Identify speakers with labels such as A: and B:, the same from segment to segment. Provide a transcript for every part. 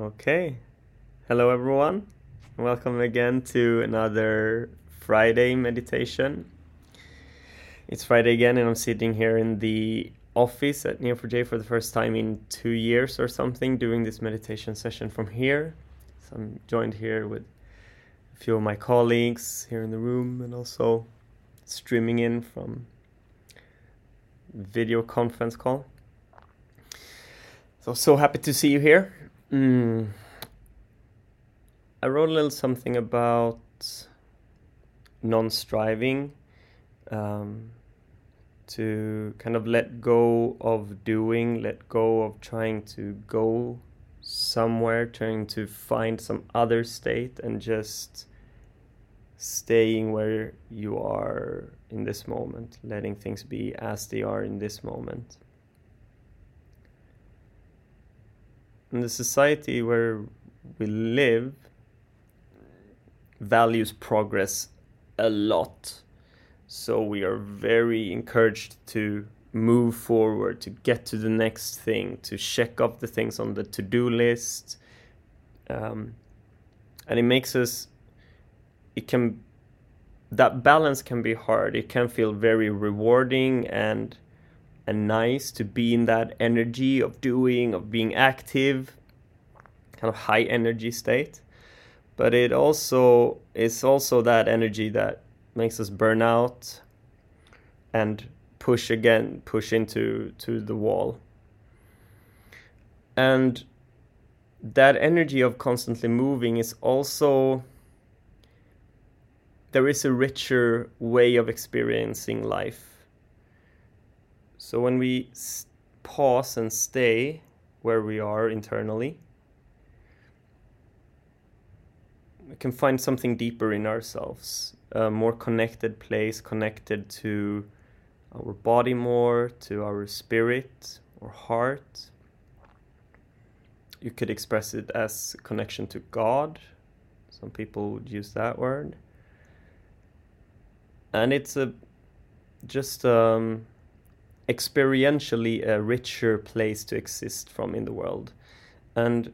A: Okay. Hello, everyone. Welcome again to another Friday meditation. It's Friday again, and I'm sitting here in the office at Neo4j for the first time in two years or something, doing this meditation session from here. So I'm joined here with a few of my colleagues here in the room and also streaming in from video conference call. So so happy to see you here. Mm. I wrote a little something about non-striving, um, to kind of let go of doing, let go of trying to go somewhere, trying to find some other state, and just staying where you are in this moment, letting things be as they are in this moment. In the society where we live, values progress a lot. So we are very encouraged to move forward, to get to the next thing, to check off the things on the to do list. Um, and it makes us, it can, that balance can be hard. It can feel very rewarding and and nice to be in that energy of doing, of being active, kind of high energy state. But it also is also that energy that makes us burn out and push again, push into to the wall. And that energy of constantly moving is also there is a richer way of experiencing life so when we pause and stay where we are internally, we can find something deeper in ourselves, a more connected place, connected to our body more, to our spirit or heart. You could express it as connection to God. Some people would use that word. And it's a just um, experientially a richer place to exist from in the world. And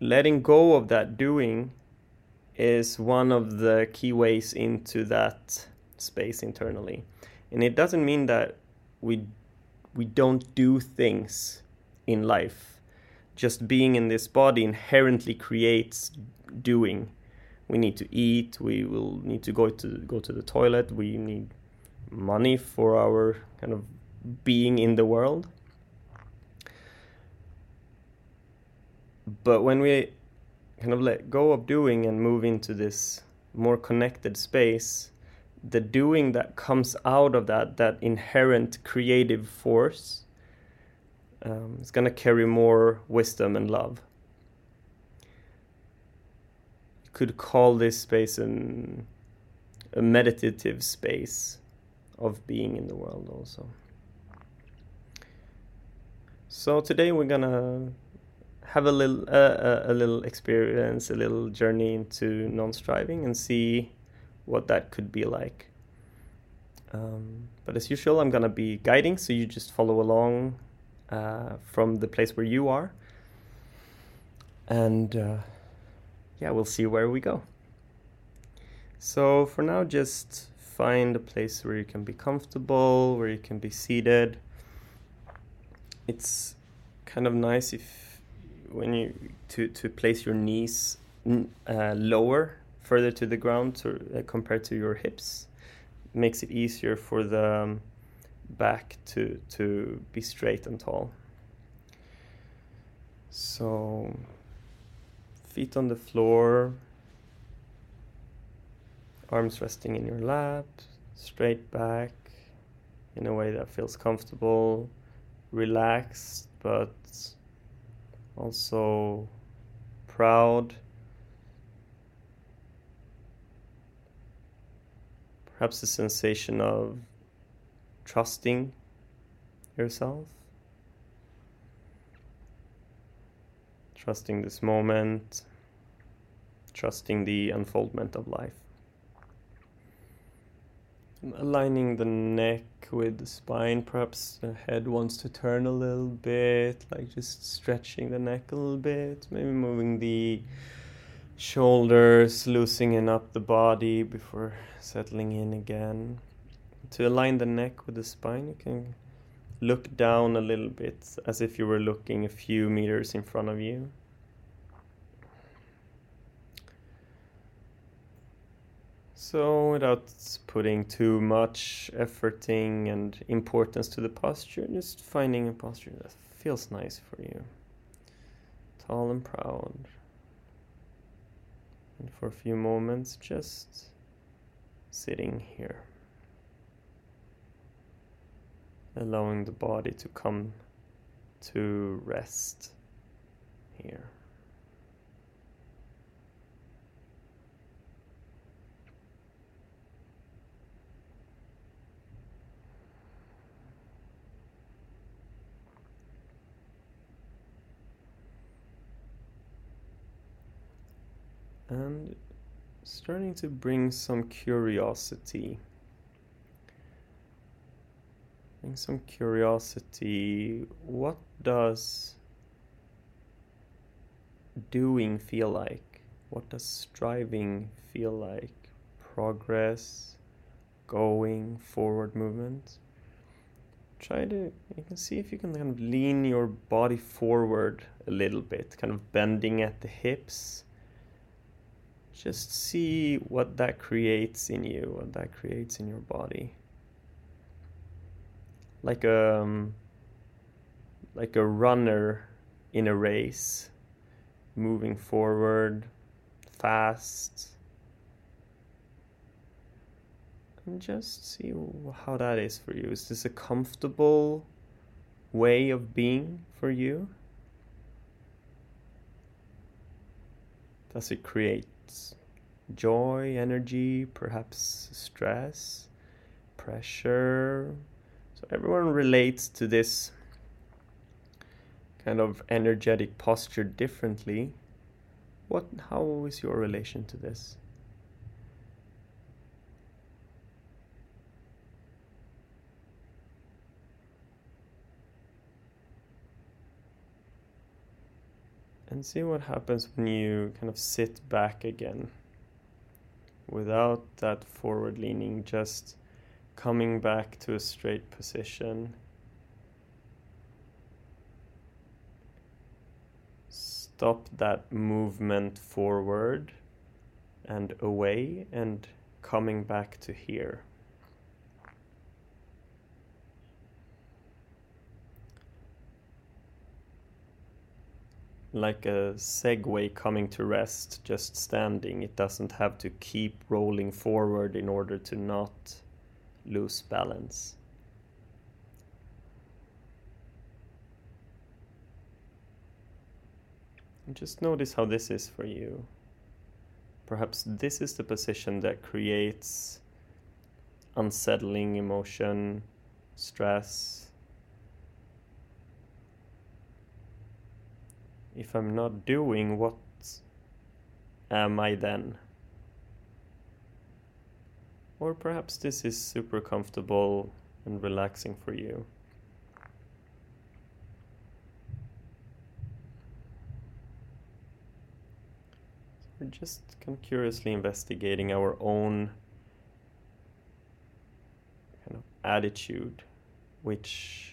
A: letting go of that doing is one of the key ways into that space internally. And it doesn't mean that we we don't do things in life. Just being in this body inherently creates doing. We need to eat, we will need to go to go to the toilet, we need money for our kind of being in the world. But when we kind of let go of doing and move into this more connected space, the doing that comes out of that, that inherent creative force, um, is going to carry more wisdom and love. You could call this space an, a meditative space of being in the world also. So today we're gonna have a little uh, a little experience, a little journey into non-striving, and see what that could be like. Um, but as usual, I'm gonna be guiding, so you just follow along uh, from the place where you are, and uh, yeah, we'll see where we go. So for now, just find a place where you can be comfortable, where you can be seated. It's kind of nice if when you to to place your knees uh, lower, further to the ground, to, uh, compared to your hips, it makes it easier for the um, back to to be straight and tall. So feet on the floor, arms resting in your lap, straight back in a way that feels comfortable, relaxed, but also proud. Perhaps a sensation of trusting yourself, trusting this moment, trusting the unfoldment of life. Aligning the neck with the spine. Perhaps the head wants to turn a little bit, like just stretching the neck a little bit. Maybe moving the shoulders, loosening up the body before settling in again. To align the neck with the spine, you can look down a little bit as if you were looking a few meters in front of you. So, without putting too much efforting and importance to the posture, just finding a posture that feels nice for you. Tall and proud. And for a few moments, just sitting here. Allowing the body to come to rest here. and starting to bring some curiosity. Bring some curiosity. What does doing feel like? What does striving feel like? Progress, going, forward movement. Try to, you can see if you can kind of lean your body forward a little bit, kind of bending at the hips just see what that creates in you, what that creates in your body. Like a um, like a runner in a race, moving forward fast. And just see how that is for you. Is this a comfortable way of being for you? Does it create joy, energy, perhaps stress, pressure. So everyone relates to this kind of energetic posture differently. What how is your relation to this? And see what happens when you kind of sit back again without that forward leaning, just coming back to a straight position. Stop that movement forward and away and coming back to here. Like a Segway coming to rest, just standing. It doesn't have to keep rolling forward in order to not lose balance. And just notice how this is for you. Perhaps this is the position that creates unsettling emotion, stress, if I'm not doing, what am I then? Or perhaps this is super comfortable and relaxing for you. we're just kind of curiously investigating our own kind of attitude, which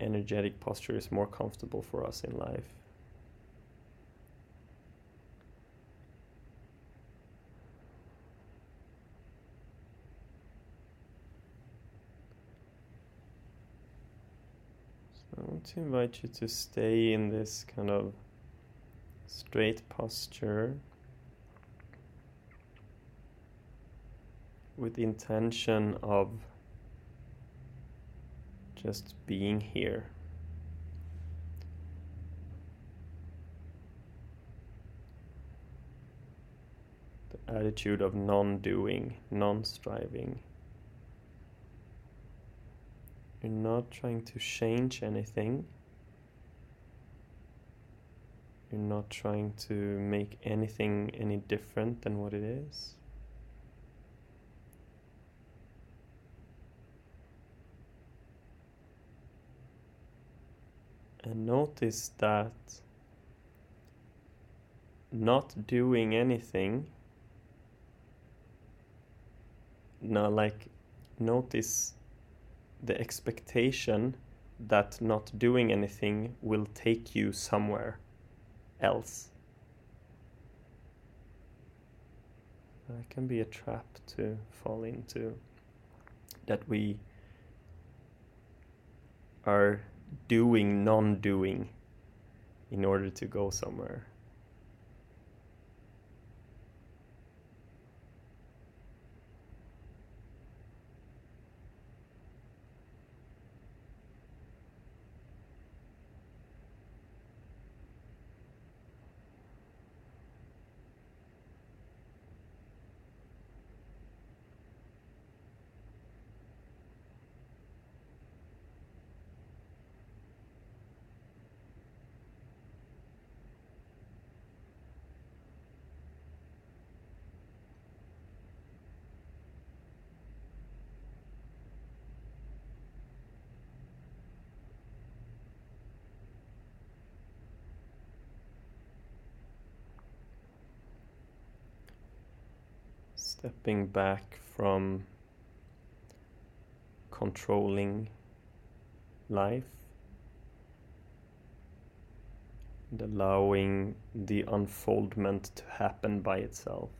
A: energetic posture is more comfortable for us in life. So I want to invite you to stay in this kind of straight posture with the intention of just being here. The attitude of non doing, non striving. You're not trying to change anything. You're not trying to make anything any different than what it is. And notice that not doing anything, now like notice the expectation that not doing anything will take you somewhere else. That can be a trap to fall into. That we are doing non doing in order to go somewhere. Stepping back from controlling life and allowing the unfoldment to happen by itself.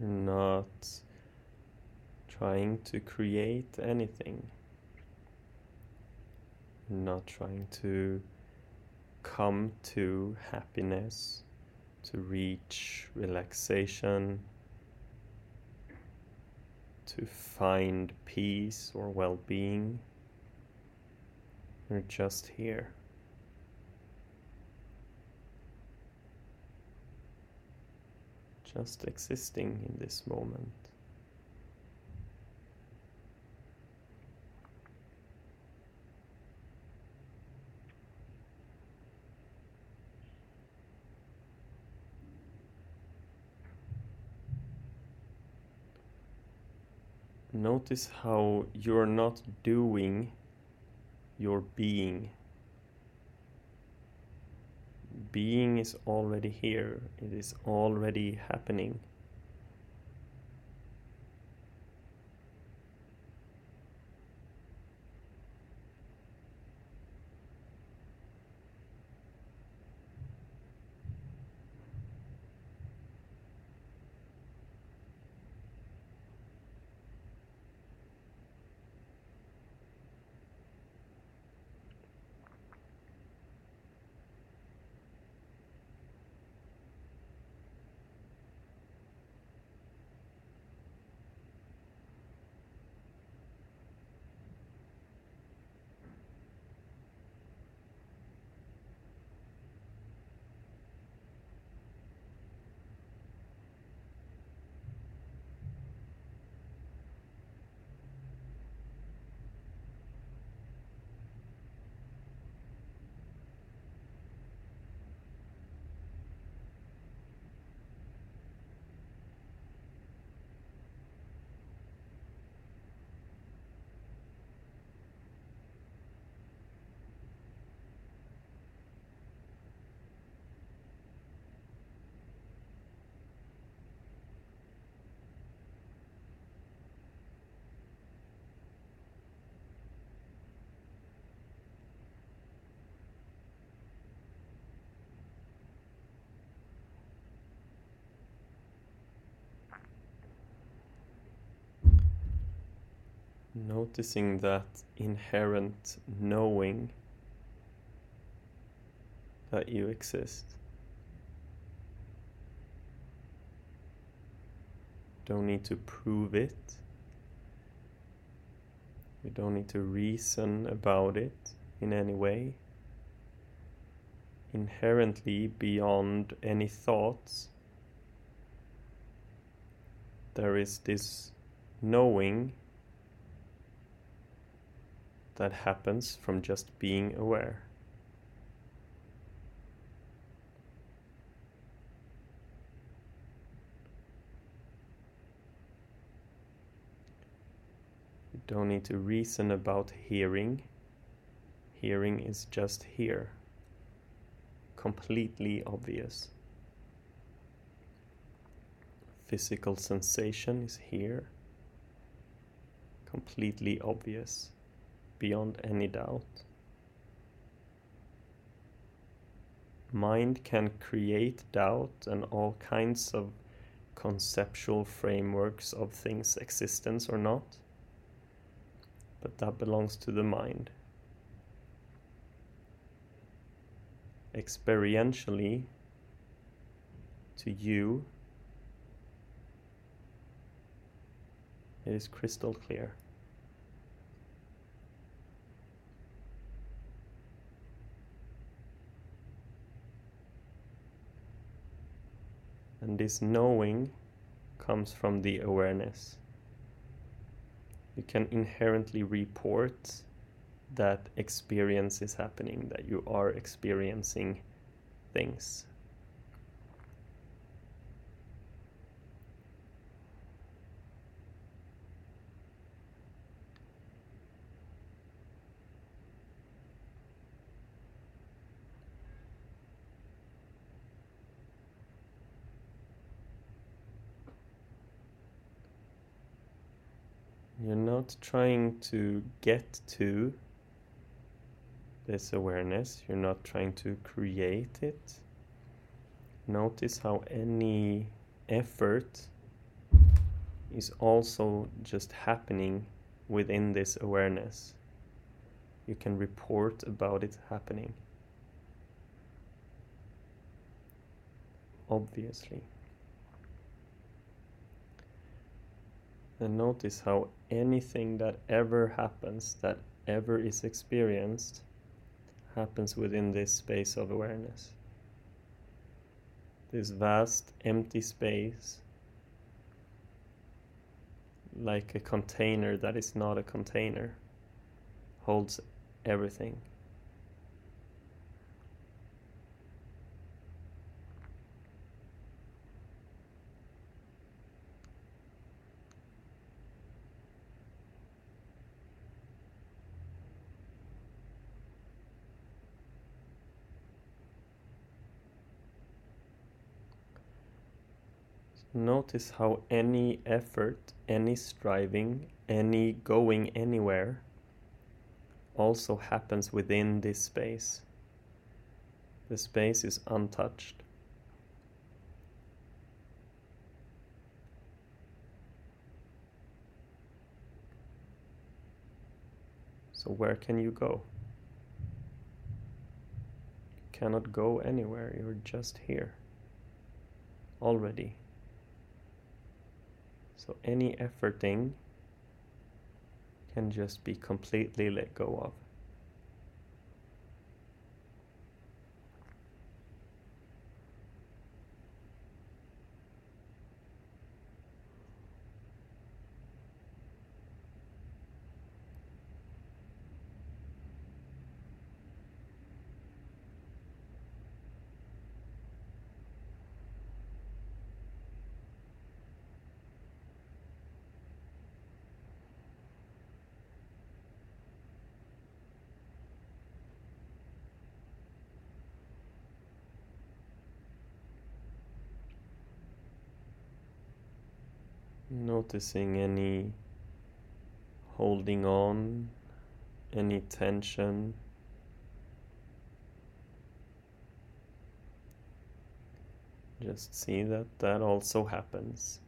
A: Not trying to create anything, not trying to come to happiness, to reach relaxation, to find peace or well being. We're just here. Just existing in this moment. Notice how you're not doing, you're being being is already here, it is already happening. Noticing that inherent knowing that you exist. Don't need to prove it. You don't need to reason about it in any way. Inherently beyond any thoughts, there is this knowing that happens from just being aware. You don't need to reason about hearing. Hearing is just here, completely obvious. Physical sensation is here, completely obvious beyond any doubt. Mind can create doubt and all kinds of conceptual frameworks of things' existence or not, but that belongs to the mind. Experientially, to you, it is crystal clear. And this knowing comes from the awareness. You can inherently report that experience is happening, that you are experiencing things. You're trying to get to this awareness, you're not trying to create it. Notice how any effort is also just happening within this awareness. You can report about it happening. Obviously. And notice how anything that ever happens, that ever is experienced, happens within this space of awareness. This vast empty space, like a container that is not a container, holds everything. Notice how any effort, any striving, any going anywhere also happens within this space. The space is untouched. So, where can you go? You cannot go anywhere, you're just here already. So any efforting can just be completely let go of. Noticing any holding on, any tension. Just see that that also happens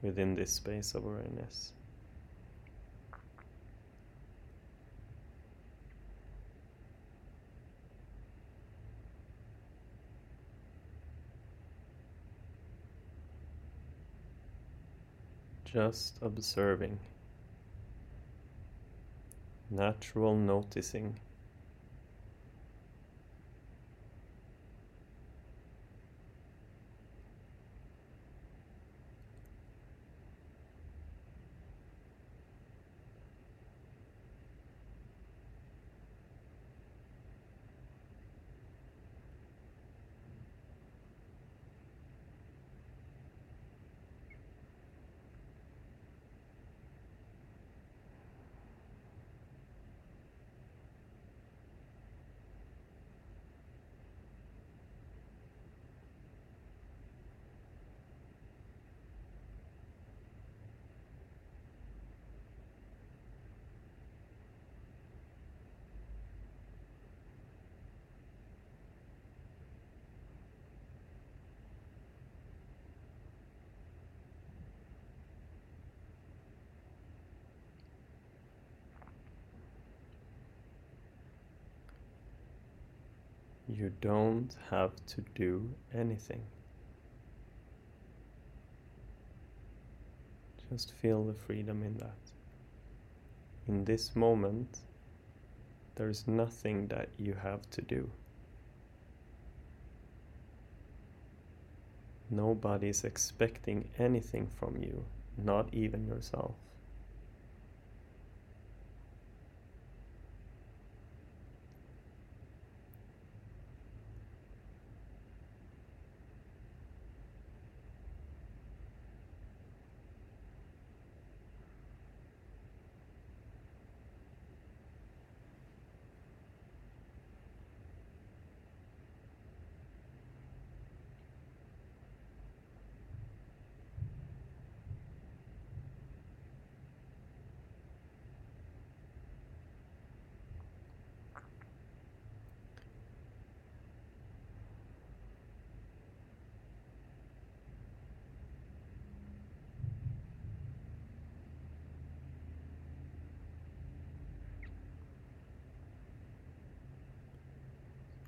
A: within this space of awareness. Just observing, natural noticing. You don't have to do anything. Just feel the freedom in that. In this moment, there is nothing that you have to do. Nobody is expecting anything from you, not even yourself.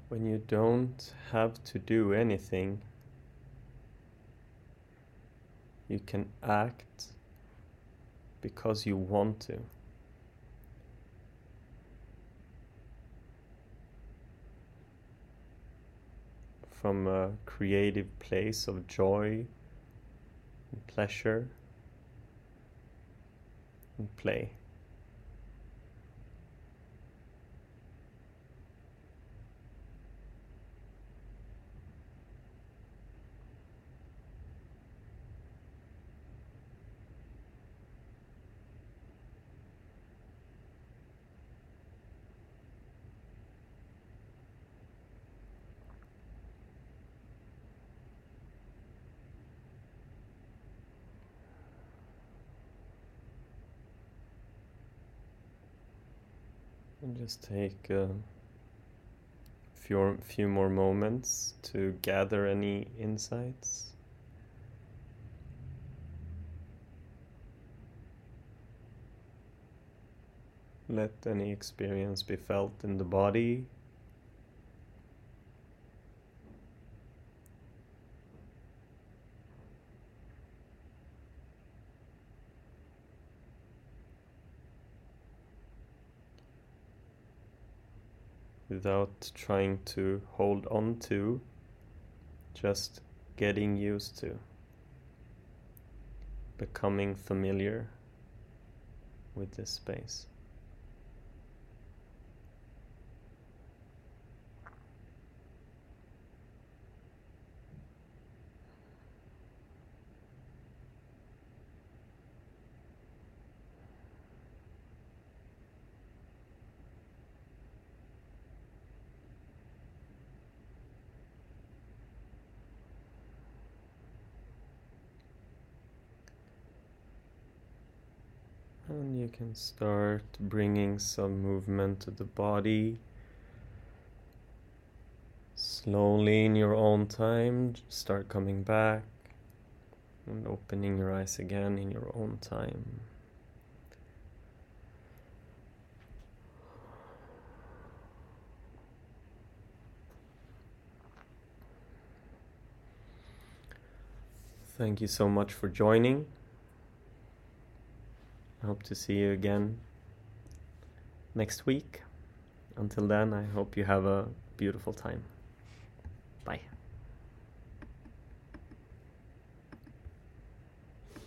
A: When you don't have to do anything, you can act because you want to. From a creative place of joy and pleasure and play. Just take a few, few more moments to gather any insights. Let any experience be felt in the body without trying to hold on to, just getting used to, becoming familiar with this space. And you can start bringing some movement to the body. Slowly, in your own time, start coming back and opening your eyes again in your own time. Thank you so much for joining. Hope to see you again next week. Until then, I hope you have a beautiful time.